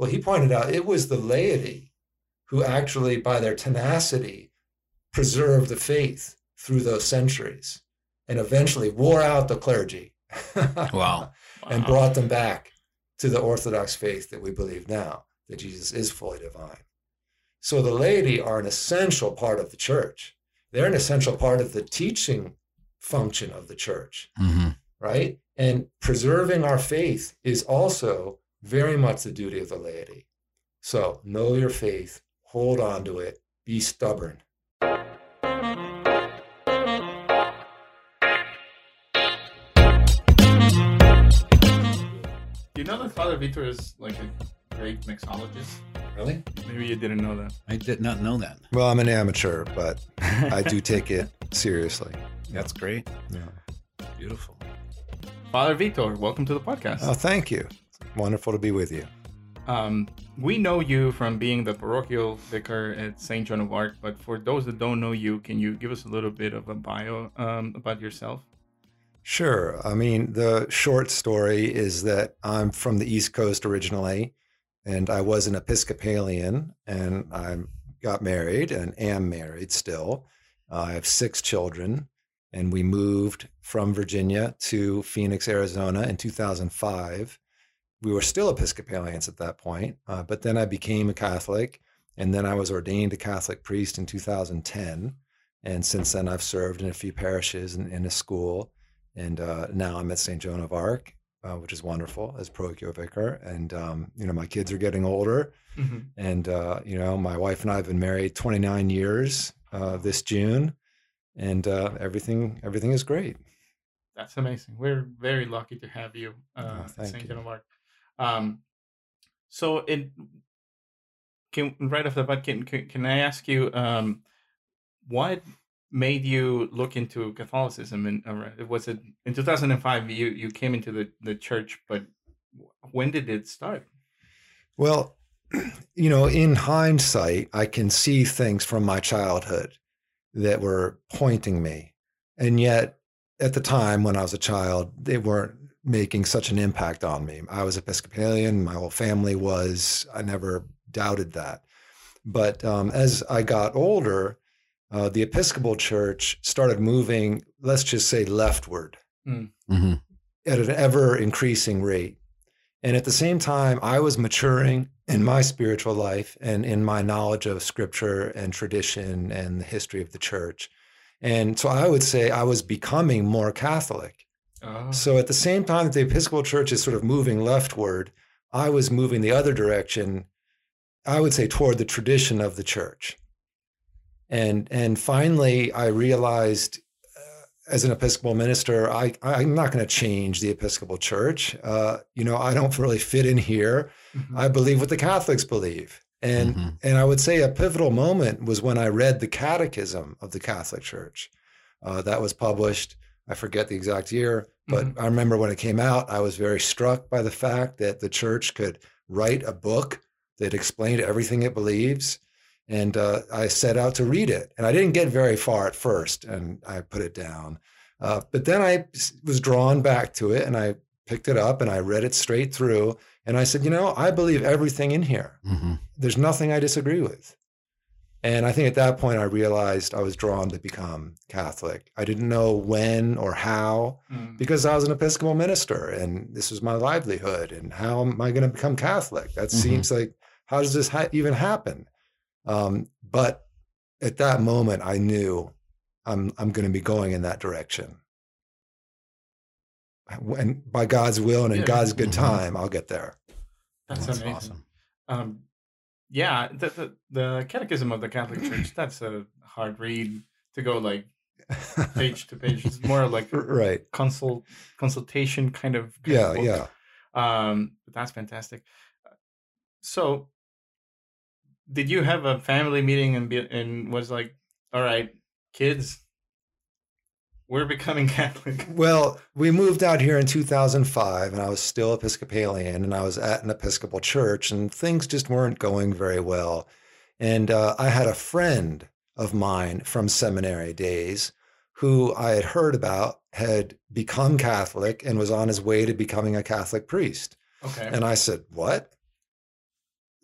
Well, he pointed out it was the laity who actually, by their tenacity, preserved the faith through those centuries and eventually wore out the clergy. wow. and brought them back to the Orthodox faith that we believe now, that Jesus is fully divine. So the laity are an essential part of the church. They're an essential part of the teaching function of the church, hmm right? And preserving our faith is also very much the duty of the laity. So know your faith, hold on to it, be stubborn. You know that Father Vitor is like a great mixologist? Really? Maybe you didn't know that. I did not know that. Well, I'm an amateur, but I do take it seriously. That's great. Yeah. Beautiful. Father Vitor, welcome to the podcast. Oh, thank you. Wonderful to be with you. Um, we know you from being the parochial vicar at St. Joan of Arc, but for those that don't know you, can you give us a little bit of a bio um, about yourself? Sure. I mean, the short story is that I'm from the East Coast originally, and I was an Episcopalian, and I got married and am married still. Uh, I have six children, and we moved from Virginia to Phoenix, Arizona in 2005. We were still Episcopalians at that point, uh, but then I became a Catholic, and then I was ordained a Catholic priest in 2010. And since then, I've served in a few parishes and in a school and uh, now I'm at St. Joan of Arc, uh, which is wonderful as parochial vicar. And um, you know, my kids are getting older, and uh, you know, my wife and I have been married 29 years uh, this June, and uh, everything everything is great. That's amazing. We're very lucky to have you uh, Oh, at St. Joan of Arc. Um, so, it can right off the bat, can can, can I ask you um, what made you look into Catholicism? And uh, was it in 2005 you you came into the the church, but when did it start? Well, you know, in hindsight, I can see things from my childhood that were pointing me. And yet, at the time when I was a child, they weren't making such an impact on me. I was Episcopalian, my whole family was. I never doubted that. But um, as I got older, uh, the Episcopal Church started moving, let's just say, leftward hmm at an ever increasing rate. And at the same time, I was maturing in my spiritual life and in my knowledge of scripture and tradition and the history of the church. And so I would say I was becoming more Catholic. Oh, So at the same time that the Episcopal Church is sort of moving leftward, I was moving the other direction, I would say toward the tradition of the church. And and finally I realized uh, as an Episcopal minister, I, I'm not going to change the Episcopal Church. Uh, you know, I don't really fit in here. mhm. I believe what the Catholics believe. And Mhm. and I would say a pivotal moment was when I read the Catechism of the Catholic Church. Uh, that was published. I forget the exact year, but I remember when it came out, I was very struck by the fact that the church could write a book that explained everything it believes. And uh, I set out to read it. And I didn't get very far at first, and I put it down. Uh, but then I was drawn back to it, and I picked it up and I read it straight through. And I said, you know, I believe everything in here hmm there's nothing I disagree with. And I think at that point I realized I was drawn to become Catholic. I didn't know when or how Mm. because I was an Episcopal minister and this was my livelihood. And how am I going to become Catholic? That Mhm. seems like, how does this ha- even happen? Um, but at that moment, I knew I'm, I'm going to be going in that direction. And by God's will and in Yeah. God's good Mhm. time, I'll get there. That's, That's amazing. awesome. Um, yeah, the, the the Catechism of the Catholic Church. That's a hard read to go like page to page. It's more like right. consult consultation kind of. kind of Yeah. book. Yeah. Um, but that's fantastic. So, did you have a family meeting and be, and was like, all right, kids, we're becoming Catholic. Well, we moved out here in 2005, and I was still Episcopalian, and I was at an Episcopal church, and things just weren't going very well. And uh, I had a friend of mine from seminary days who I had heard about had become Catholic and was on his way to becoming a Catholic priest. Okay. And I said, What?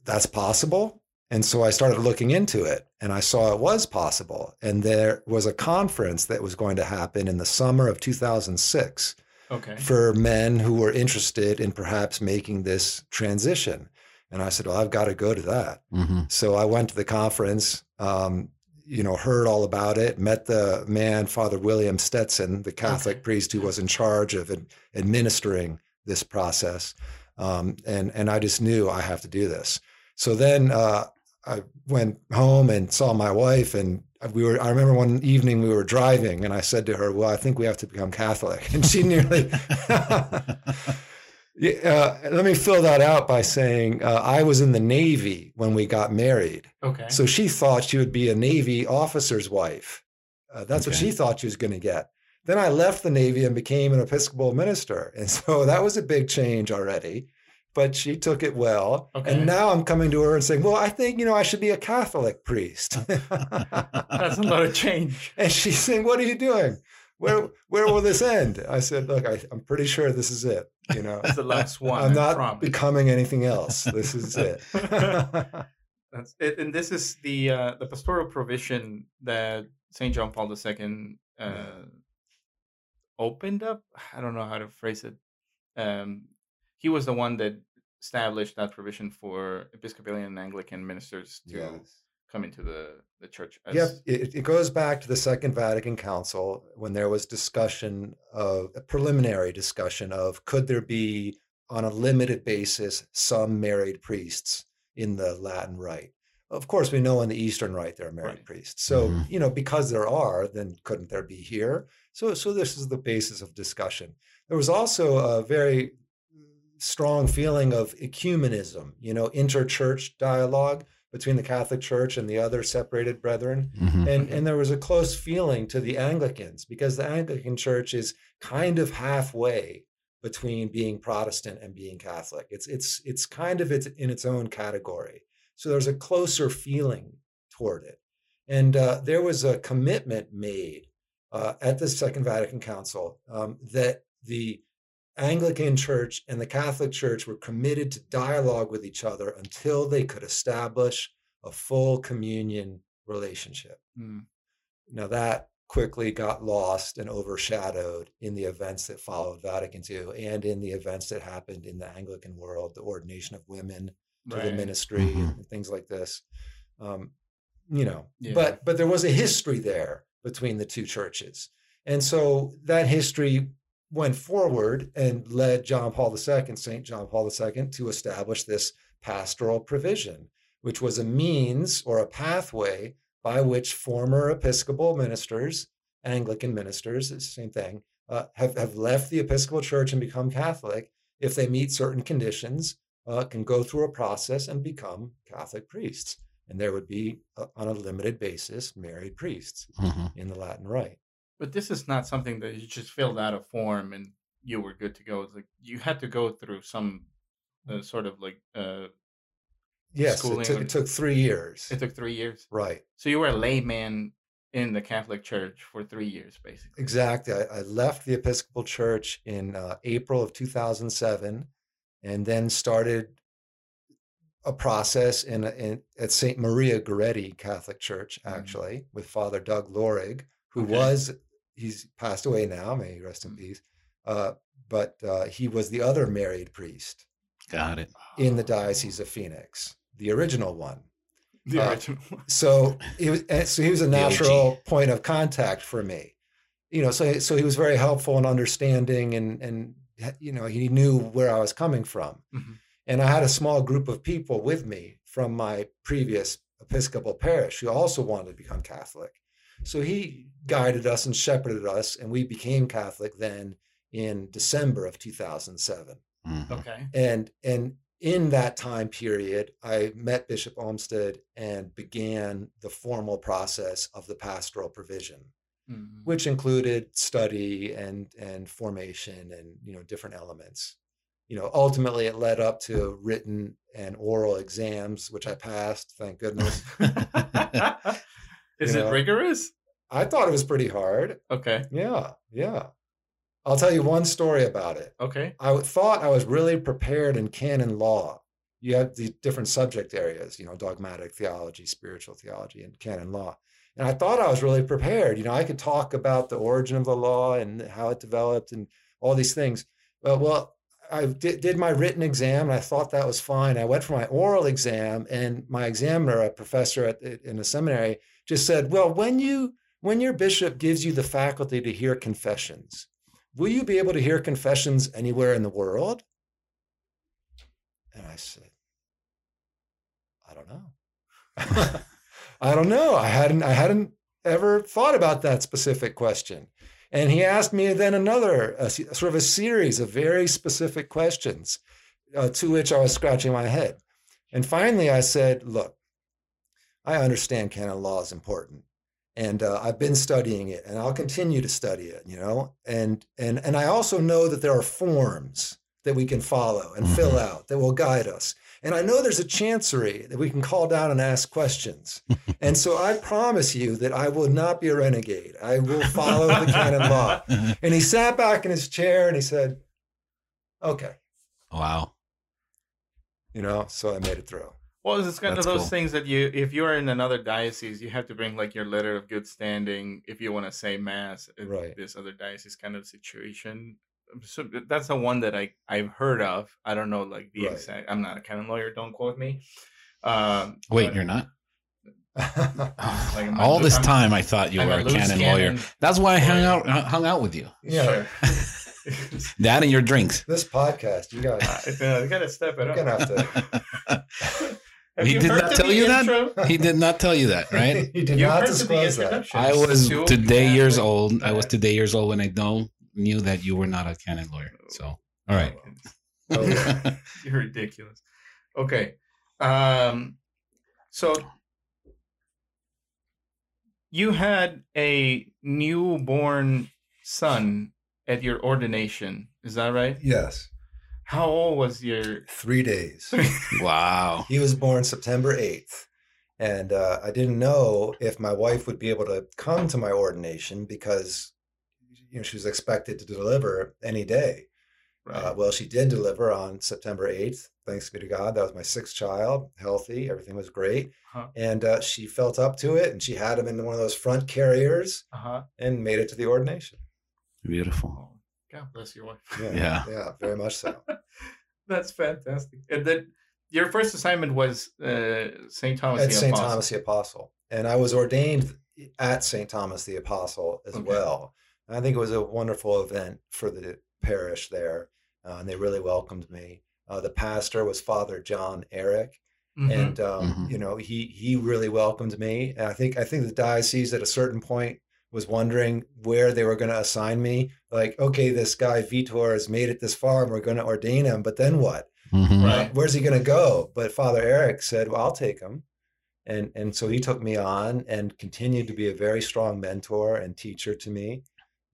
that's possible. And so I started looking into it and I saw it was possible. And there was a conference that was going to happen in the summer of 2006 Okay. for men who were interested in perhaps making this transition. And I said, Well, I've got to go to that. hmm So I went to the conference, um, you know, heard all about it, met the man, Father William Stetson, the Catholic Okay. priest who was in charge of ad- administering this process. Um, and, and I just knew I have to do this. So then uh, I went home and saw my wife and we were, I remember one evening we were driving and I said to her, well, I think we have to become Catholic. And she nearly, Yeah, uh, let me fill that out by saying uh, I was in the Navy when we got married. Okay. So she thought she would be a Navy officer's wife. Uh, that's what she thought she was going to get. Then I left the Navy and became an Episcopal minister. And so that was a big change already. But she took it well. Okay. And now I'm coming to her and saying, Well, I think, you know, I should be a Catholic priest. That's a lot of change. and she's saying, What are you doing? Where where will this end? I said, Look, I, I'm pretty sure this is it. You know, That's the last one. I'm not becoming anything else. This is it. That's it, and this is the uh, the pastoral provision that Saint John Paul II uh, opened up. I don't know how to phrase it. Um, he was the one that established that provision for Episcopalian and Anglican ministers to Yes. come into the the church. As, Yep, it, it goes back to the Second Vatican Council when there was discussion of a preliminary discussion of could there be on a limited basis some married priests in the Latin Rite. Of course, we know in the Eastern Rite there are married Right. priests. So Mhm. you know because there are, then couldn't there be here? So so this is the basis of discussion. There was also a very strong feeling of ecumenism, you know, interchurch dialogue between the Catholic Church and the other separated brethren. hmm And, and there was a close feeling to the Anglicans because the Anglican Church is kind of halfway between being Protestant and being Catholic. It's it's it's kind of it's in its own category. So there's a closer feeling toward it, and uh, there was a commitment made uh, at the Second Vatican Council um, that the Anglican Church and the Catholic Church were committed to dialogue with each other until they could establish a full communion relationship. Mm, Now, that quickly got lost and overshadowed in the events that followed Vatican II and in the events that happened in the Anglican world, the ordination of women to the right. ministry Mhm. and things like this. Um, you know, Yeah. but but there was a history there between the two churches, and so that history went forward and led John Paul II, Saint John Paul II, to establish this pastoral provision, which was a means or a pathway by which former Episcopal ministers, Anglican ministers, it's the same thing, uh, have have left the Episcopal Church and become Catholic if they meet certain conditions uh, can go through a process and become Catholic priests. And there would be, uh, on a limited basis, married priests hmm in the Latin Rite. But this is not something that you just filled out a form and you were good to go. It's like you had to go through some uh, sort of like uh, Yes, Schooling it took, it took three years. it took three years. Right, So you were a layman in the Catholic Church for three years, basically. exactly. I, I left the Episcopal Church in uh, April of 2007 and then started a process in, in at St. Maria Goretti Catholic Church, Mhm. actually, with Father Doug Lorig, who Okay. was, he's passed away now, may he rest in Mm. peace. Uh, but uh, he was the other married priest Got it. in the Diocese of Phoenix, the original one. The uh, original one. So he was, so he was a natural point of contact for me. You know, so so he was very helpful and understanding and and you know he knew where I was coming from. Mhm. And I had a small group of people with me from my previous Episcopal parish who also wanted to become Catholic. So he guided us and shepherded us, and we became Catholic then in December of 2007 Mhm. Okay. and and in that time period i met bishop olmsted and began the formal process of the pastoral provision Mhm. which included study and and formation and you know different elements you know ultimately it led up to written and oral exams which i passed thank goodness Is it know. rigorous? i thought it was pretty hard Okay. yeah yeah i'll tell you one story about it Okay. I thought I was really prepared in canon law you have the different subject areas, you know, dogmatic theology, spiritual theology, and canon law. And I thought I was really prepared. You know, I could talk about the origin of the law and how it developed and all these things. Well, well, I did, did my written exam and I thought that was fine. I went for my oral exam and my examiner, a professor at, in a seminary, just said, "Well, when you when your bishop gives you the faculty to hear confessions, will you be able to hear confessions anywhere in the world?" And I said, "I don't know." I don't know. I hadn't I hadn't ever thought about that specific question. And he asked me then another a, sort of a series of very specific questions uh, to which I was scratching my head. And finally, I said, "Look, I understand canon law is important, and uh, I've been studying it, and I'll continue to study it. You know, and and and I also know that there are forms that we can follow and fill mm-hmm. out that will guide us. And I know there's a chancery that we can call down and ask questions. and so I promise you that I will not be a renegade. I will follow the canon law. And he sat back in his chair and he said, Okay. Wow. You know, so I made it through. Well, it's kind That's of those cool. things that you, if you're in another diocese, you have to bring like your letter of good standing if you want to say mass in right. this other diocese kind of situation so that's the one that I I've heard of. I don't know like the right. exact. I'm not a canon lawyer. Don't quote me. Um, Wait, you're not. like All this I'm, time, I thought you I'm were a, a canon lawyer. That's why I hung out hung out with you. Yeah. that and your drinks. This podcast, you guys, uh, you gotta step it up. Gonna have to. Have he did not tell you intro? that. He did not tell you that, right? he did you not disclose that. I was today years old. I was today years old when I don't knew that you were not a canon lawyer. So, all right. Oh, You're ridiculous. Okay. Um, so you had a newborn son at your ordination. Is that right? Yes. How old was your? Three days. wow. He was born September 8th. And uh, I didn't know if my wife would be able to come to my ordination because you know she was expected to deliver any day. Uh, right. Uh, well, she did deliver on September 8th. Thanks be to God. That was my sixth child, healthy. Everything was great. Uh-huh. And uh, she felt up to it and she had him in one of those front carriers uh-huh. and made it to the ordination. Beautiful. God bless your wife. Yeah. Yeah, yeah very much so. That's fantastic. And then your first assignment was uh, St. Thomas at St. Thomas the Apostle. And I was ordained at St. Thomas the Apostle as okay. well. I think it was a wonderful event for the parish there, uh, and they really welcomed me. Uh, the pastor was Father John Ehrich, mm-hmm. and um, mm-hmm. you know he he really welcomed me. And I think I think the diocese at a certain point was wondering where they were going to assign me. Like, okay, this guy Vitor has made it this far, and we're going to ordain him, but then what? Mm-hmm. Right? Where's he going to go? But Father Ehrich said, "Well, I'll take him." And, and so he took me on and continued to be a very strong mentor and teacher to me.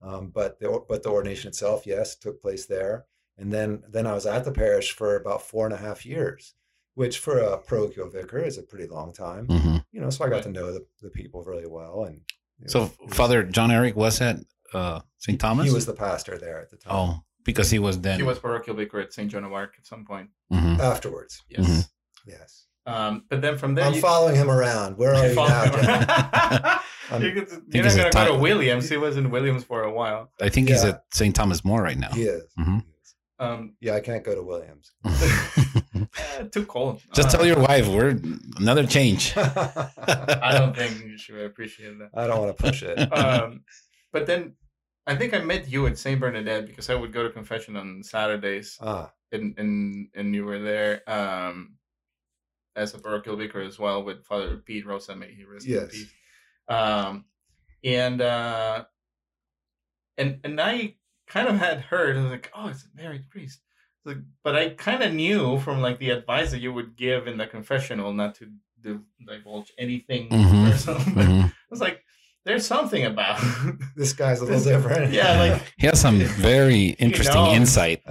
Um, but the but the ordination itself, yes, took place there. And then then I was at the parish for about four and a half years, which for a parochial vicar is a pretty long time. Mm-hmm. You know, so I got right. to know the, the people really well. And so was, Father John Ehrich was at uh, St. Thomas. He was the pastor there at the time. Oh, because he was then he was parochial vicar at St. Joan of Arc at some point mm-hmm. afterwards. Yes, mm-hmm. yes. Um, but then from there, I'm you, following him around. Where are you now? you're, you're not going to go to Williams. He was in Williams for a while. I think yeah. he's at St. Thomas More right now. He is. Mm-hmm. Um, yeah, I can't go to Williams. uh, too cold. Just uh, tell your wife we're another change. I don't think she would appreciate that. I don't want to push it. Um, but then I think I met you at Saint Bernadette because I would go to confession on Saturdays. Ah. And and and you were there. Um, as a parochial vicar as well with Father Pete Rosa. May he rest yes. in peace. Um, and uh, and and I kind of had heard, I was like, oh, it's a married priest. Like, but I kind of knew from like the advice that you would give in the confessional not to divulge anything mm-hmm. Mm-hmm. I was like, there's something about this guy's a little different. Yeah, like he has some very interesting you know, insight.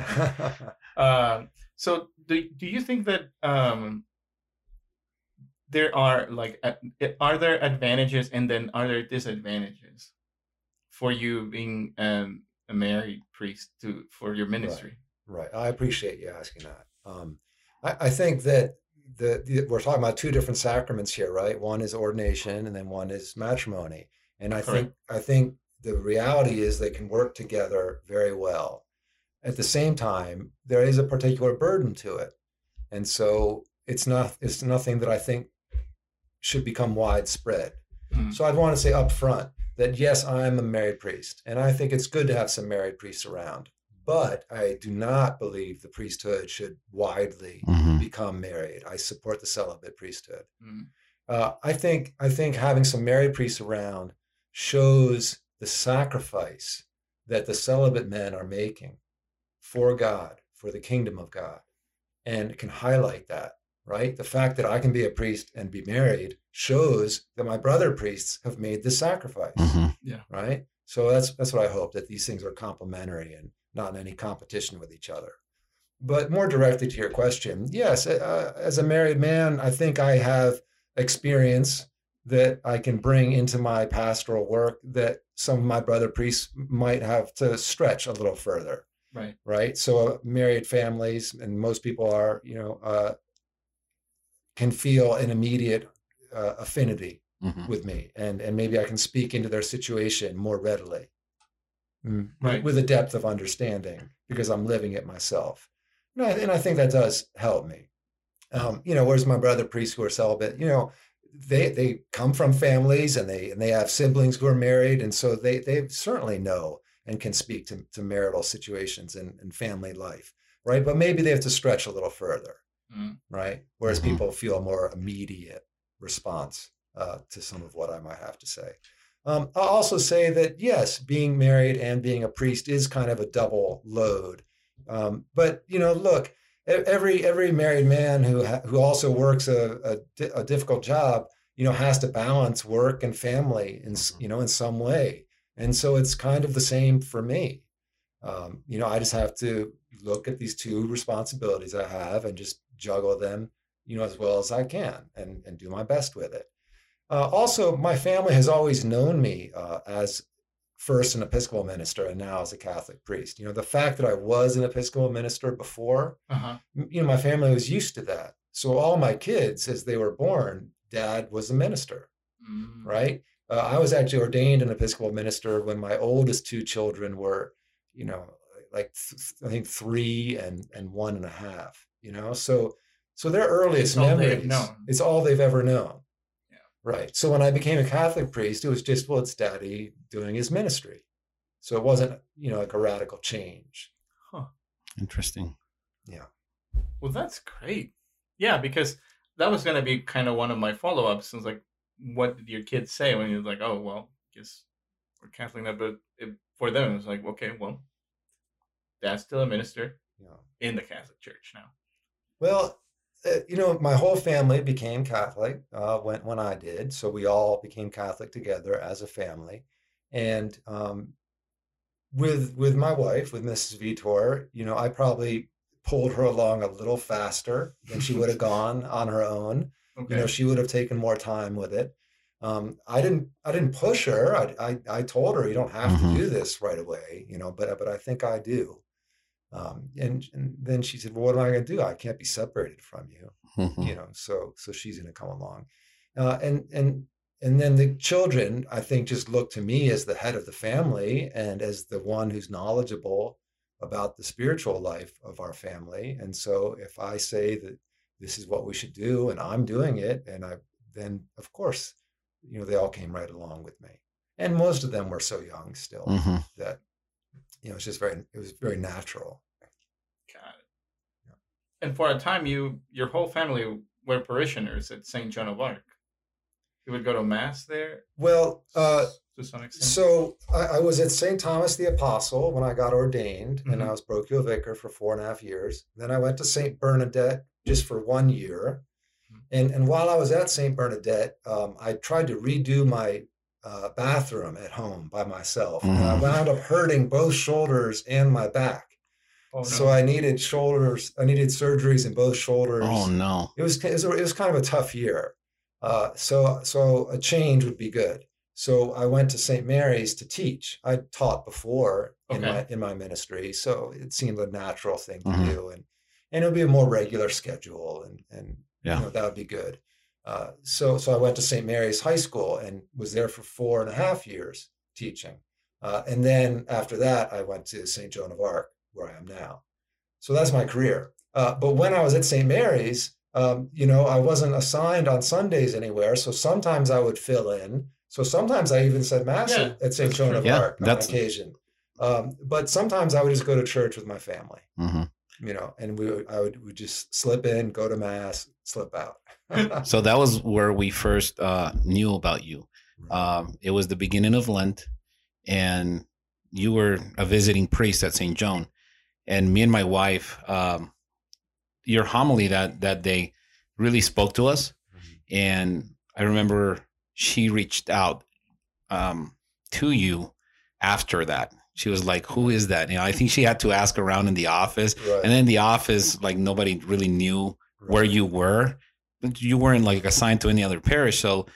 uh, so do do you think that um, there are like are there advantages and then are there disadvantages for you being um, a married priest to for your ministry right, right. i appreciate you asking that um, I, I think that the, the, we're talking about two different sacraments here, right? One is ordination, and then one is matrimony. And I Correct. think I think the reality is they can work together very well. At the same time, there is a particular burden to it, and so it's not it's nothing that I think should become widespread. Mm. So I'd want to say up front that yes, I'm a married priest, and I think it's good to have some married priests around. But I do not believe the priesthood should widely mm-hmm. become married. I support the celibate priesthood. Mm. Uh, I think I think having some married priests around shows the sacrifice that the celibate men are making for God, for the kingdom of God, and can highlight that right? The fact that I can be a priest and be married shows that my brother priests have made this sacrifice. Mm-hmm. Yeah. Right. So that's that's what I hope that these things are complementary and not in any competition with each other. But more directly to your question, yes, uh, as a married man, I think I have experience that I can bring into my pastoral work that some of my brother priests might have to stretch a little further. Right. Right. So uh, married families, and most people are, you know, uh, can feel an immediate uh, affinity mm-hmm. with me, and and maybe I can speak into their situation more readily, mm, right. with a depth of understanding because I'm living it myself. And I, and I think that does help me. Um, you know, whereas my brother priests who are celibate, you know, they they come from families and they and they have siblings who are married, and so they they certainly know and can speak to, to marital situations and, and family life, right? But maybe they have to stretch a little further mm. right? Whereas mm-hmm. people feel a more immediate response uh, to some of what I might have to say. Um, I'll also say that yes, being married and being a priest is kind of a double load. Um, but you know, look, every every married man who ha- who also works a, a, a, difficult job, you know, has to balance work and family in mm-hmm. you know in some way. And so it's kind of the same for me. Um, you know, I just have to look at these two responsibilities I have and just juggle them, you know, as well as I can and, and do my best with it. Uh, also, my family has always known me uh, as first an Episcopal minister and now as a Catholic priest. You know, the fact that I was an Episcopal minister before, uh-huh. you know, my family was used to that. So all my kids, as they were born, dad was a minister, mm. right? Uh, I was actually ordained an Episcopal minister when my oldest two children were, you know, like th- I think three and and one and a half you know? So so their earliest memories it's all they've ever known. Yeah. right. So when i became a catholic priest it was just well it's daddy doing his ministry. So it wasn't you know like a radical change. Huh. Interesting. Yeah. Well that's great. Yeah because that was going to be kind of one of my follow-ups. Was like what did your kids say when you're like oh well I guess we're canceling that but it, for them it was like okay well dad's still a minister yeah. in the catholic church now well, uh, you know, my whole family became Catholic uh, when when I did, so we all became Catholic together as a family, and um, with with my wife, with Mrs. Vitor, you know, I probably pulled her along a little faster than she would have gone on her own. Okay. You know, she would have taken more time with it. Um, I didn't I didn't push her. I, I, I told her you don't have mm-hmm. to do this right away. You know, but but I think I do. Um, and, and then she said, well, what am I going to do? I can't be separated from you, mm-hmm. you know, so, so she's going to come along. Uh, and, and, and then the children, I think, just look to me as the head of the family and as the one who's knowledgeable about the spiritual life of our family. And so if I say that this is what we should do and I'm doing it, and I, then of course, you know, they all came right along with me. And most of them were so young still mm-hmm. that you know, it's just very, it was very natural. Got it. Yeah. And for a time, you, your whole family were parishioners at St. Joan of Arc. You would go to mass there? Well, uh, to some extent. So I, I, was at St. Thomas the Apostle when I got ordained, mm-hmm. and I was parochial vicar for four and a half years. Then I went to St. Bernadette just for one year. Mm-hmm. And, and while I was at St. Bernadette, um, I tried to redo my uh, bathroom at home by myself. Mm-hmm. And I mm-hmm. wound up hurting both shoulders and my back. Oh, no. So I needed shoulders. I needed surgeries in both shoulders. Oh no! It was it was, it was kind of a tough year. Uh, so so a change would be good. So I went to St. Mary's to teach. I taught before okay. in my in my ministry, so it seemed a natural thing to mm-hmm. do. And and it'll be a more regular schedule, and and yeah. you know, that would be good. Uh, so so I went to St. Mary's High School and was there for four and a half years teaching, uh, and then after that I went to St. Joan of Arc, where I am now. So that's my career. Uh, but when I was at St. Mary's, um, you know, I wasn't assigned on Sundays anywhere, so sometimes I would fill in. So sometimes I even said mass yeah, at St. Joan of Arc on that's... occasion. Um, but sometimes I would just go to church with my family. Mm-hmm you know, and we I would, would just slip in, go to mass, slip out. so that was where we first uh, knew about you. Um, it was the beginning of Lent, and you were a visiting priest at St. Joan, and me and my wife, um, your homily that that day really spoke to us, mm-hmm. and I remember she reached out um, to you after that she was like, "Who is that?" You know, I think she had to ask around in the office, right. and then the office, like nobody really knew right. where you were. You weren't like assigned to any other parish, so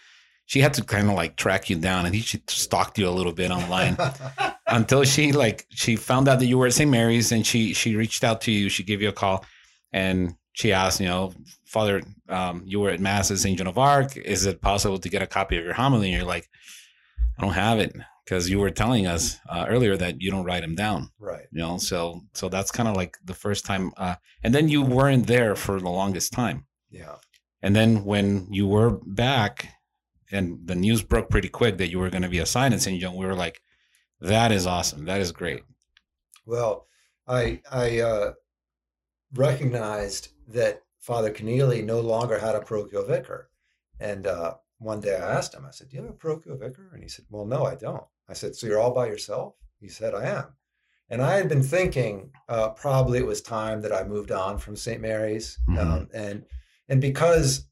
she had to kind of like track you down, and he she stalked you a little bit online until she like she found out that you were at St. Mary's, and she she reached out to you. She gave you a call, and she asked, you know, Father, um, you were at Mass at St. Joan of Arc. Is it possible to get a copy of your homily? And you're like, I don't have it because you were telling us uh, earlier that you don't write them down right. you know so so that's kind of like the first time uh, and then you weren't there for the longest time. Yeah. And then when you were back and the news broke pretty quick that you were going to be assigned in st joan we were like that is awesome. That is great. Well i i uh, recognized that father Keneally no longer had a parochial vicar. And uh, one day I asked him, I said, Do you have a parochial vicar? And he said, Well, no, I don't. I said, So you're all by yourself? He said, I am. And I had been thinking uh, probably it was time that I moved on from St. Mary's. Mm-hmm. Um, and and because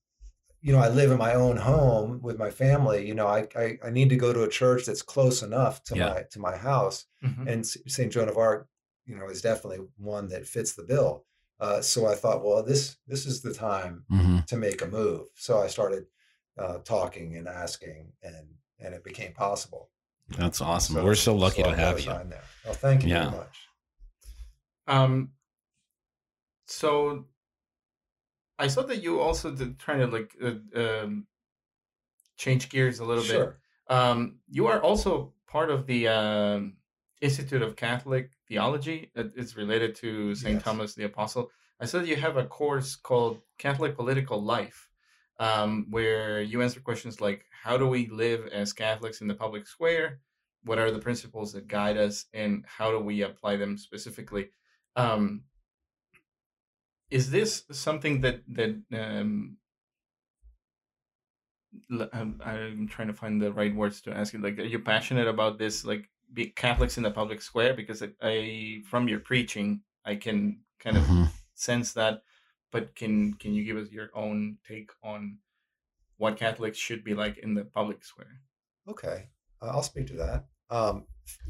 you know I live in my own home with my family, you know I I, I need to go to a church that's close enough to yeah. my to my house. Mm-hmm. And St. Joan of Arc, you know, is definitely one that fits the bill. Uh, so I thought, well, this this is the time mm-hmm. to make a move. So I started uh, talking and asking, and and it became possible. That's awesome. So, We're so lucky so to have you. There. Well, thank you yeah. very much. Um, so I saw that you also did trying to like uh, um, change gears a little sure. bit. Um, you are also part of the um, Institute of Catholic Theology. It's related to St. Yes. Thomas the Apostle. I saw that you have a course called Catholic Political Life, um, where you answer questions like how do we live as Catholics in the public square? What are the principles that guide us, and how do we apply them specifically? Um, is this something that that um, um, I'm trying to find the right words to ask you. Like, are you passionate about this? Like, be Catholics in the public square? Because I, I from your preaching, I can kind of mm-hmm. sense that but can can you give us your own take on what Catholics should be like in the public square? Okay, I'll speak to that. Um,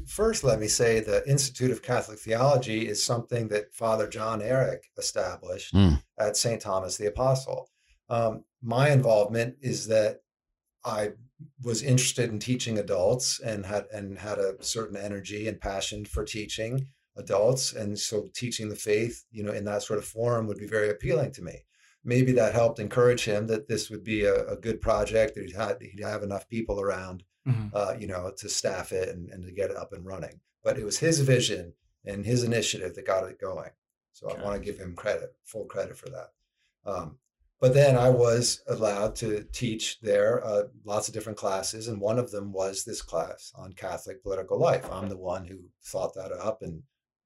first, let me say the Institute of Catholic Theology is something that Father John Ehrich established mm. at St. Thomas the Apostle. Um, my involvement is that I was interested in teaching adults and had and had a certain energy and passion for teaching adults and so teaching the faith you know in that sort of forum would be very appealing to me maybe that helped encourage him that this would be a, a good project that he'd, he'd have enough people around mm-hmm. uh, you know to staff it and, and to get it up and running but it was his vision and his initiative that got it going so okay. i want to give him credit full credit for that um, but then I was allowed to teach there uh, lots of different classes, and one of them was this class on Catholic political life. I'm the one who thought that up and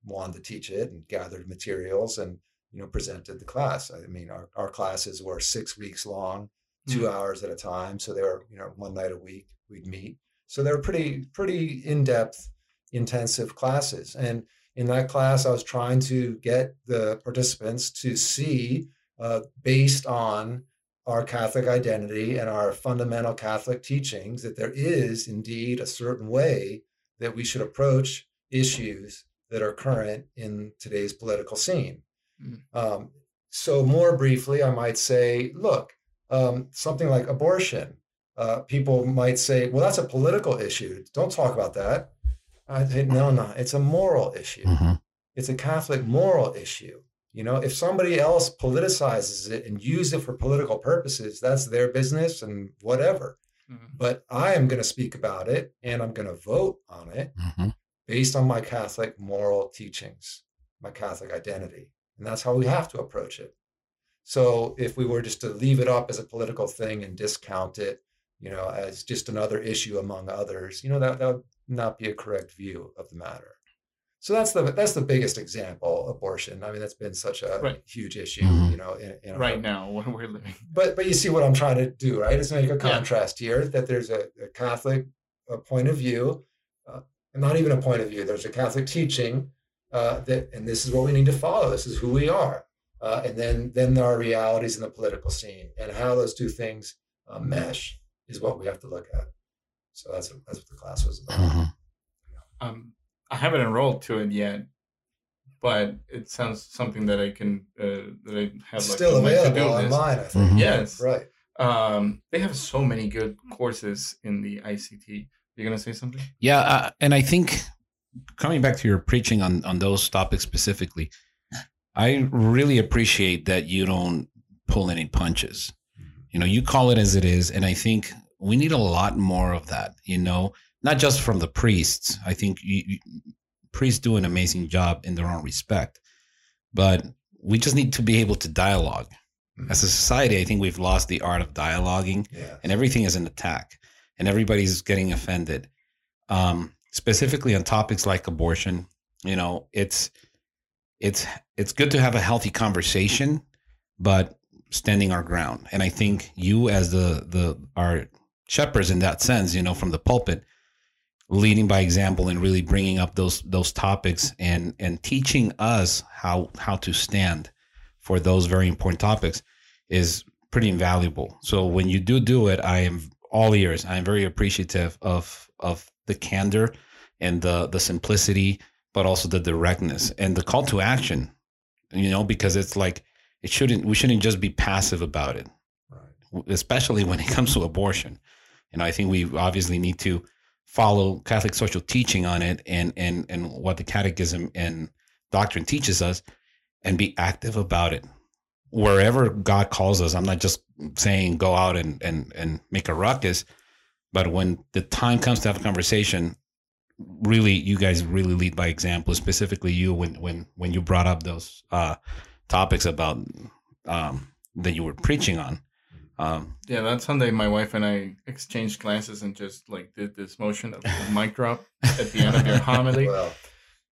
wanted to teach it and gathered materials and you know presented the class. I mean, our, our classes were six weeks long, 2 mm-hmm. hours at a time. So they were you know one night a week we'd meet. So they were pretty pretty in depth, intensive classes. And in that class, I was trying to get the participants to see, uh, based on our Catholic identity and our fundamental Catholic teachings, that there is indeed a certain way that we should approach issues that are current in today's political scene. Mm. Um, so, more briefly, I might say, look, um, something like abortion. Uh, people might say, well, that's a political issue. Don't talk about that. I say, no, no, it's a moral issue. Mm-hmm. It's a Catholic moral issue. You know, if somebody else politicizes it and use it for political purposes, that's their business and whatever. Mhm. But I am going to speak about it and I'm going to vote on it Mhm. Based on my Catholic moral teachings, my Catholic identity. And that's how we have to approach it. So if we were just to leave it up as a political thing and discount it, you know, as just another issue among others, you know, that, that would not be a correct view of the matter. So that's the that's the biggest example, abortion. I mean, that's been such a Right. huge issue, Mhm. you know, in, in our- right now when we're living. but but you see what I'm trying to do, right? Is make a contrast here that there's a, a Catholic uh point of view, and not even a point of view. There's a Catholic teaching uh, that, and this is what we need to follow. This is who we are, uh, and then then there are realities in the political scene, and how those two things uh, mesh is what we have to look at. So that's what, that's what the class was about. Mhm. Um, I haven't enrolled to it yet, but it sounds something that I can uh, that I have like still on to-do available list. online, I think. Mhm. Yes. Right. Um, they have so many good courses in the ICT. You're gonna say something? Yeah, uh, and I think coming back to your preaching on on those topics specifically, I really appreciate that you don't pull any punches. You know, you call it as it is, and I think we need a lot more of that. You know, not just from the priests. I think you, you, priests do an amazing job in their own respect, but we just need to be able to dialogue. As a society, I think we've lost the art of dialoguing Yeah. and everything is an attack and everybody's getting offended um, specifically on topics like abortion you know it's it's it's good to have a healthy conversation but standing our ground and i think you as the the our shepherds in that sense you know from the pulpit leading by example and really bringing up those those topics and and teaching us how how to stand for those very important topics is pretty invaluable. So when you do do it, I am all ears. I am very appreciative of of the candor and the the simplicity, but also the directness and the call to action. You know, because it's like it shouldn't we shouldn't just be passive about it, Right. especially when it comes to abortion. And I think we obviously need to follow Catholic social teaching on it and and and what the Catechism and doctrine teaches us, and be active about it wherever God calls us. I'm not just saying go out and and and make a ruckus, but when the time comes to have a conversation, really, you guys really lead by example. Specifically, you when when when you brought up those uh, topics about um, that you were preaching on. Um, Yeah, that Sunday, my wife and I exchanged glances and just like did this motion of the mic drop at the end of your homily. Well,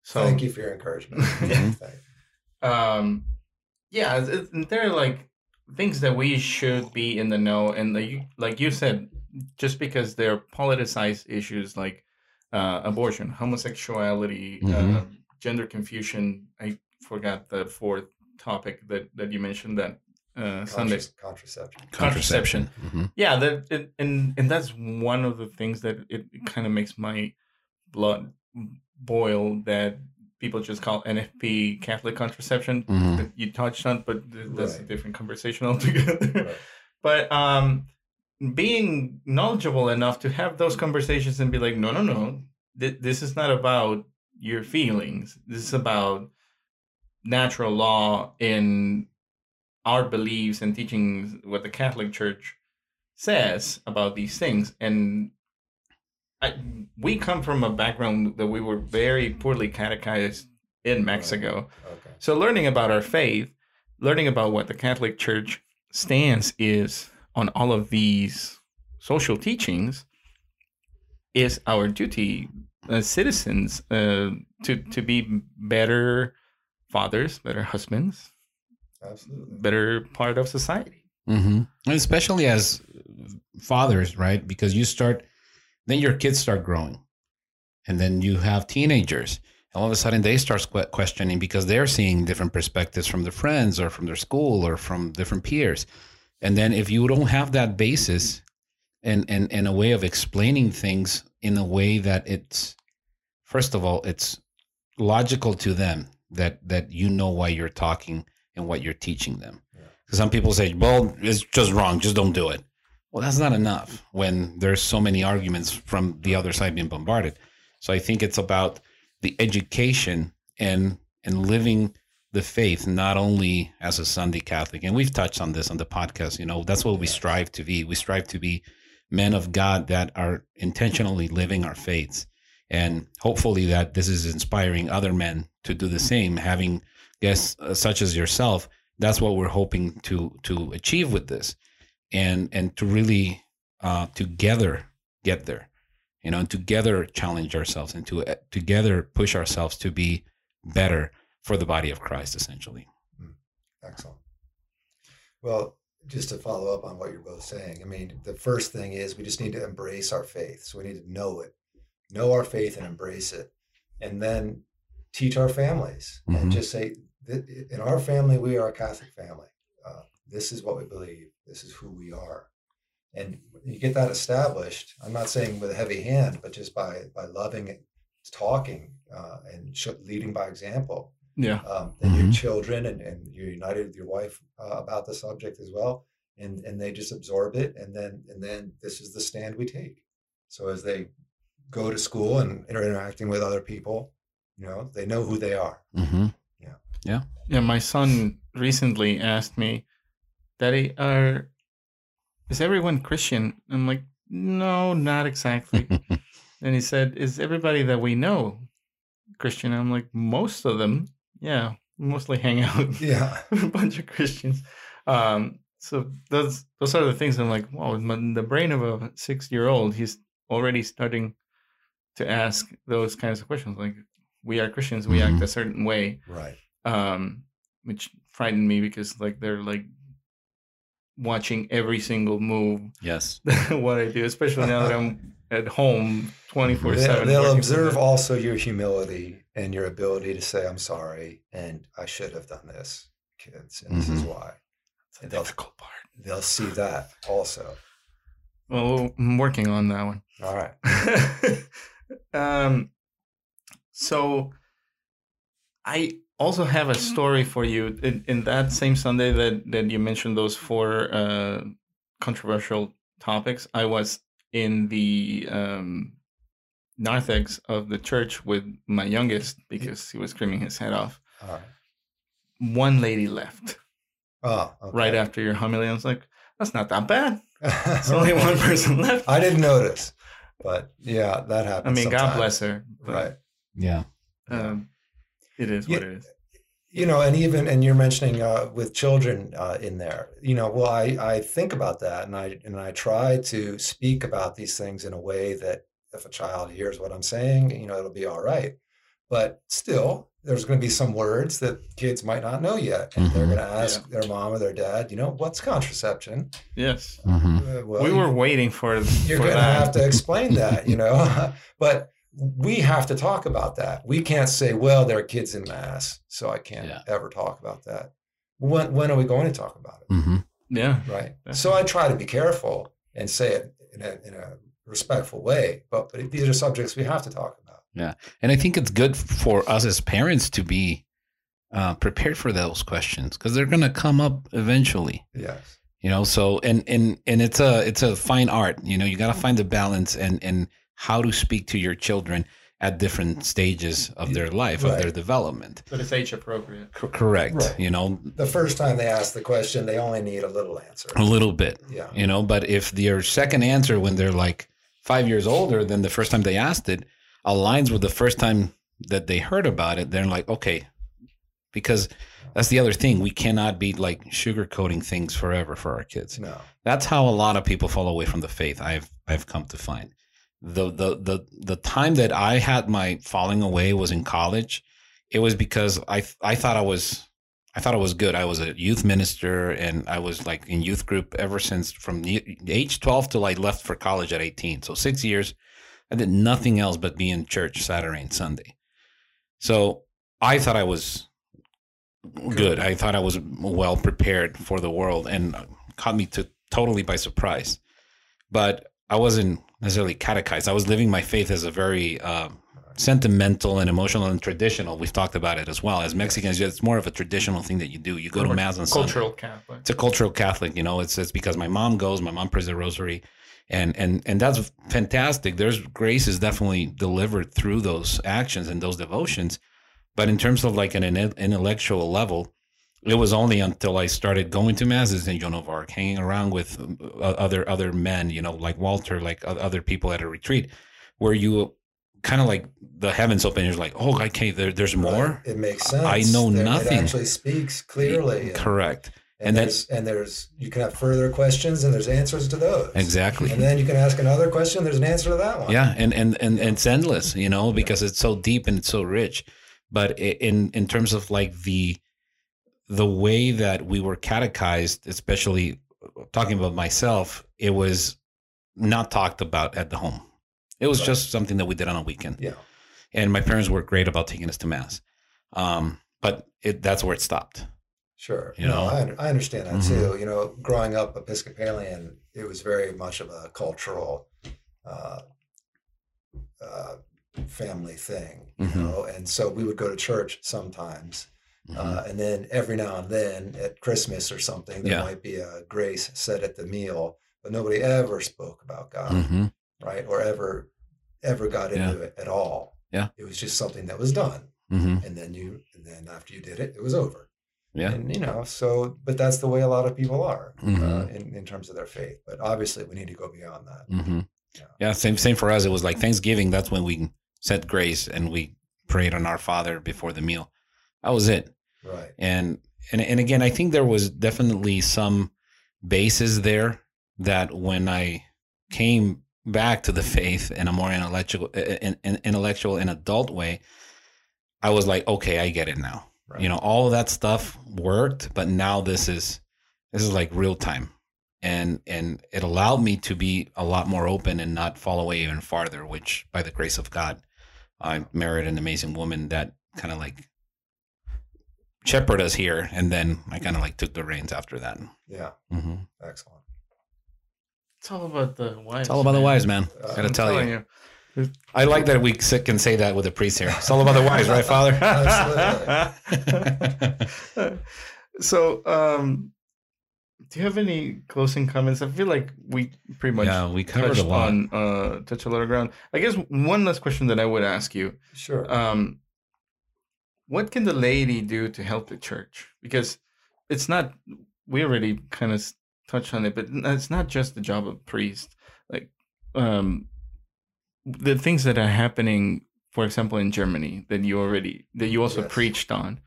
So thank you for your encouragement. Thank you. um yeah it, it- they're like things that we should be in the know and like you, like you said just because they're politicized issues like uh, abortion homosexuality uh, Mhm. gender confusion i forgot the fourth topic that that you mentioned that uh, sunday Contrace- contraception. Contraception. Mhm. yeah that it, and and that's one of the things that it kind of makes my blood boil that people just call nfp catholic contraception. Mhm. that you touched on but th- that's a different conversation altogether. Right. but um being knowledgeable enough to have those conversations and be like no no no. Th- this is not about your feelings. This is about natural law in our beliefs and teachings what the catholic church says about these things. And I, we come from a background that we were very poorly catechized in mexico Okay. so learning about our faith, learning about what the Catholic Church stance is on all of these social teachings is our duty as citizens uh, to to be better fathers, better husbands, Absolutely. better part of society. hmm especially as fathers, right? Because you start, then your kids start growing, and then you have teenagers. All of a sudden, they start questioning because they're seeing different perspectives from their friends or from their school or from different peers. And then, if you don't have that basis and and and a way of explaining things in a way that it's, first of all, it's logical to them that that you know why you're talking and what you're teaching them. Because some people say, well, it's just wrong. Just don't do it. Well, that's not enough when there's so many arguments from the other side being bombarded. So I think it's about the education and and living the faith not only as a Sunday Catholic, and we've touched on this on the podcast. You know, that's what we strive to be. We strive to be men of God that are intentionally living our faiths, and hopefully that this is inspiring other men to do the same. Having guests uh, such as yourself, that's what we're hoping to to achieve with this, and and to really uh, together get there you know, and together challenge ourselves and to uh, together push ourselves to be better for the body of Christ, essentially. Hmm. Excellent. Well, just to follow up on what you're both saying, I mean, the first thing is we just need to embrace our faith. So we need to know it, know our faith and embrace it. And then teach our families mm-hmm. and just say, in our family, we are a Catholic family. This is what we believe. This is who we are and you get that established i'm not saying with a heavy hand but just by by loving it talking uh, and sh- leading by example yeah um, and mm-hmm. your children and, and you're united with your wife uh, about the subject as well and and they just absorb it and then and then this is the stand we take so as they go to school and are interacting with other people you know they know who they are mm-hmm. yeah yeah yeah my son recently asked me daddy are is everyone Christian? I'm like, no, not exactly. and he said, is everybody that we know Christian? I'm like, most of them, yeah, mostly hang out. Yeah, a bunch of Christians. Um, so those those are the things I'm like, wow, the brain of a six year old, he's already starting to ask those kinds of questions. Like, we are Christians, we mm-hmm. act a certain way, right? Um, which frightened me because like they're like watching every single move. Yes. what I do, especially now that I'm at home 24 7. They'll observe also your humility and your ability to say, I'm sorry, and I should have done this, kids, and mm-hmm. this is mm-hmm. why. It's a difficult part. They'll see that also. Well, I'm working on that one. All right. um, so I also have a mm-hmm. story for you in, in that same Sunday that that you mentioned those four uh, controversial topics. I was in the um, narthex of the church with my youngest because he was screaming his head off. One lady left. Oh, okay. right after your homily, I was like, "That's not that bad." It's only one person left. I didn't notice, but yeah, that happened. I mean, sometimes. God bless her. But, right. Yeah. Um, it is what it is. You know, and even and you're mentioning uh, with children uh, in there. You know, well, I I think about that, and I and I try to speak about these things in a way that if a child hears what I'm saying, you know, it'll be all right. But still, there's going to be some words that kids might not know yet, and mm-hmm. they're going to ask yeah. their mom or their dad, you know, what's contraception? Yes. Mm-hmm. Uh, well, we were waiting for. You're going to have to explain that, you know. but we have to talk about that. We can't say, well, there are kids in mass, so I can't yeah. ever talk about that. When when are we going to talk about it? Mm-hmm. Yeah, right. Definitely. So I try to be careful and say it in a, in a respectful way, but, but these are subjects we have to talk about. Yeah, and I think it's good for us as parents to be uh, prepared for those questions because they're going to come up eventually. Yes. You know, so and and and it's a it's a fine art. You know, you got to find the balance and and how to speak to your children at different mm. stages of their life right. of their development. But it's age appropriate. C- correct right. you know? The first time they ask the question they only need a little answer. A little bit yeah. you know? But if their second answer when they're like five years older than the first time they asked it aligns with the first time that they heard about it they're like okay because that's the other thing we cannot be like sugarcoating things forever for our kids. No. That's how a lot of people fall away from the faith i've i've come to find the the the the time that I had my falling away was in college. It was because I I thought I was I thought I was good. I was a youth minister and I was like in youth group ever since from the age 12 till I left for college at 18. So 6 years I did nothing else but be in church Saturday and Sunday. So I thought I was good. I thought I was well prepared for the world and caught me to totally by surprise. But I wasn't necessarily catechized. I was living my faith as a very uh, sentimental and emotional and traditional. We've talked about it as well. As Mexicans, it's more of a traditional thing that you do. You go to mass on cultural Sunday. Catholic. It's a cultural Catholic. You know, it's it's because my mom goes. My mom prays the rosary, and and and that's fantastic. There's grace is definitely delivered through those actions and those devotions. But in terms of like an intellectual level, it was only until I started going to masses in Joan of Arc, hanging around with uh, other other men, you know, like Walter, like other people at a retreat, where you kind of like the heavens open. You're like, oh, okay, there, there's more. It makes sense. I know there, nothing. It actually speaks clearly. Correct. And, And there's and there's you can have further questions and there's answers to those. Exactly. And then you can ask another question. There's an answer to that one. Yeah, and and and, and it's endless, you know, because it's so deep and it's so rich. But in in terms of like the the way that we were catechized, especially talking about myself, it was not talked about at the home. It was Right. just something that we did on a weekend. Yeah. And my parents were great about taking us to mass. Um, but it, that's where it stopped. Sure. You no, know? I, I understand that Mhm. too. You know, growing up Episcopalian, it was very much of a cultural uh, uh, family thing, you Mhm. know, and so we would go to church sometimes. Mhm. Uh, and then every now and then at Christmas or something, there Yeah. might be a grace said at the meal, but nobody ever spoke about God, Mhm. right? Or ever, ever got Yeah. into it at all. Yeah. It was just something that was done. Mhm. And then you, and then after you did it, it was over. Yeah. And, you know, so, but that's the way a lot of people are uh, Mhm. in, in terms of their faith. But obviously, we need to go beyond that. hmm Yeah. Yeah, same same for us. It was like Thanksgiving. That's when we said grace and we prayed on our Father before the meal. That was it. Right. And and and again, I think there was definitely some basis there that when I came back to the faith in a more intellectual, in, in, intellectual and adult way, I was like, okay, I get it now. Right. You know, all of that stuff worked, but now this is this is like real time. And and it allowed me to be a lot more open and not fall away even farther, which by the grace of God, I married an amazing woman that kind of like shepherd us here. And then I kind of like took the reins after that. Yeah. hmm Excellent. It's all about the wise. It's all about the man. wives, man. Uh, Gotta I'm tell telling you. I like that we s- can say that with a priest here. It's all about the wise, right, Father? So, um, do you have any closing comments? I feel like we pretty much yeah, we covered touched a lot. on uh, touch a lot of ground. I guess one last question that I would ask you: Sure. um, What can the laity do to help the church? Because it's not. We already kind of touched on it, but it's not just the job of priest. Like, um, the things that are happening, for example, in Germany that you already that you also Yes. preached on.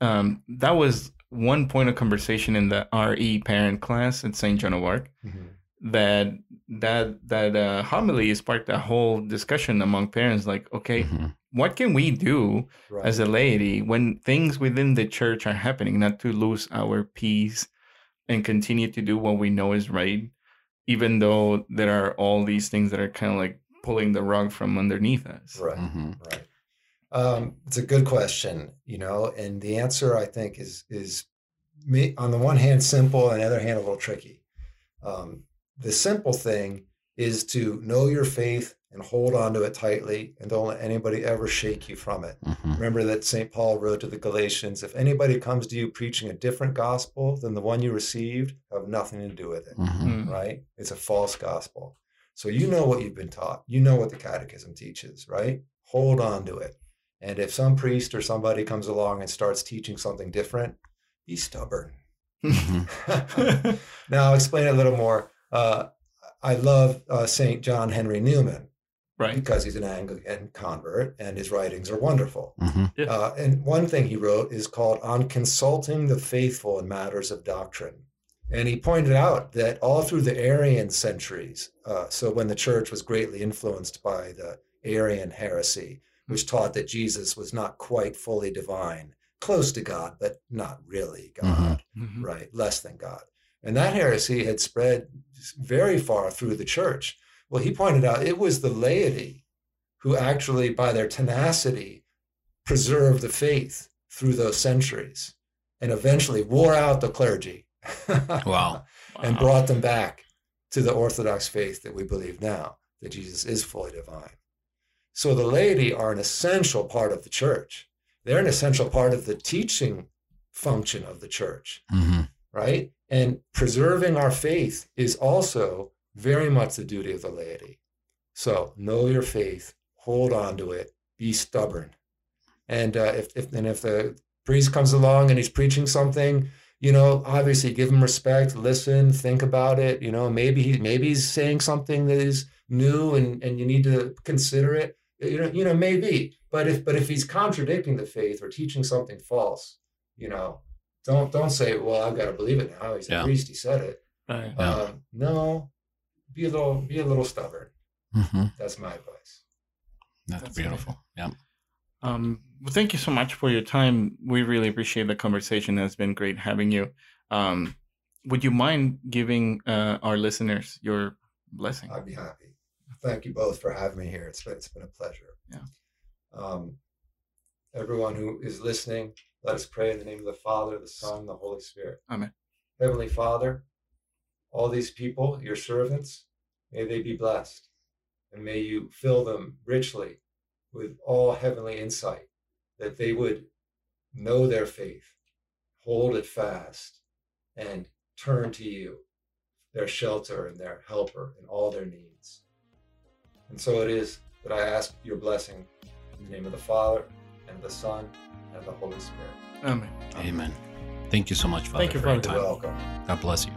Um, that was one point of conversation in the RE parent class at St. Joan of Arc Mhm. that that that uh, homily sparked a whole discussion among parents. Like, okay, Mhm. What can we do Right. as a laity when things within the church are happening, not to lose our peace and continue to do what we know is right, even though there are all these things that are kind of like pulling the rug from underneath us. right. Mhm. Right. Um, it's a good question, you know, and the answer I think is is me, on the one hand simple, and the other hand a little tricky. Um, the simple thing is to know your faith and hold on to it tightly, and don't let anybody ever shake you from it. Mhm. Remember that St. Paul wrote to the Galatians: if anybody comes to you preaching a different gospel than the one you received, have nothing to do with it Mhm. Mm. right? It's a false gospel. So you know what you've been taught. You know what the catechism teaches, right? Hold on to it. And if some priest or somebody comes along and starts teaching something different, be stubborn. Mhm. now, I'll explain it a little more. Uh, I love uh, St. John Henry Newman right. because he's an Anglican convert and his writings are wonderful. Mhm. Yeah. Uh, and one thing he wrote is called On Consulting the Faithful in Matters of Doctrine. And he pointed out that all through the Arian centuries, uh, so when the church was greatly influenced by the Arian heresy, which taught that Jesus was not quite fully divine, close to God, but not really God, Mhm. right? Less than God. And that heresy had spread very far through the church. Well, he pointed out it was the laity who actually, by their tenacity, preserved the faith through those centuries and eventually wore out the clergy Wow. and Wow. brought them back to the Orthodox faith that we believe now, that Jesus is fully divine. So the laity are an essential part of the church. They're an essential part of the teaching function of the church, Mhm. right? And preserving our faith is also very much the duty of the laity. So know your faith, hold on to it, be stubborn, And uh, if, if and if the priest comes along and he's preaching something, you know, obviously give him respect, listen, think about it. You know, maybe he maybe he's saying something that is new and and you need to consider it. You know, you know, maybe. But if but if he's contradicting the faith or teaching something false, you know, don't don't say, well, I've got to believe it now. He's a priest. He said it. Right. Yeah. Um, no, be a little be a little stubborn. hmm That's my advice. That's, That's beautiful. Yeah. Um, well, thank you so much for your time. We really appreciate the conversation. It's been great having you. Um, would you mind giving uh, our listeners your blessing? I'd be happy. Thank you both for having me here. It's been, it's been a pleasure. Yeah. Um, everyone who is listening, let us pray in the name of the Father, the Son, the Holy Spirit. Amen. Heavenly Father, all these people, your servants, may they be blessed, and may you fill them richly with all heavenly insight, that they would know their faith, hold it fast, and turn to you, their shelter and their helper in all their needs. And so it is that I ask your blessing in the name of the Father, and the Son, and the Holy Spirit. Amen. Amen. Thank you so much, Father. Thank you, for your Father. You're time. welcome. God bless you.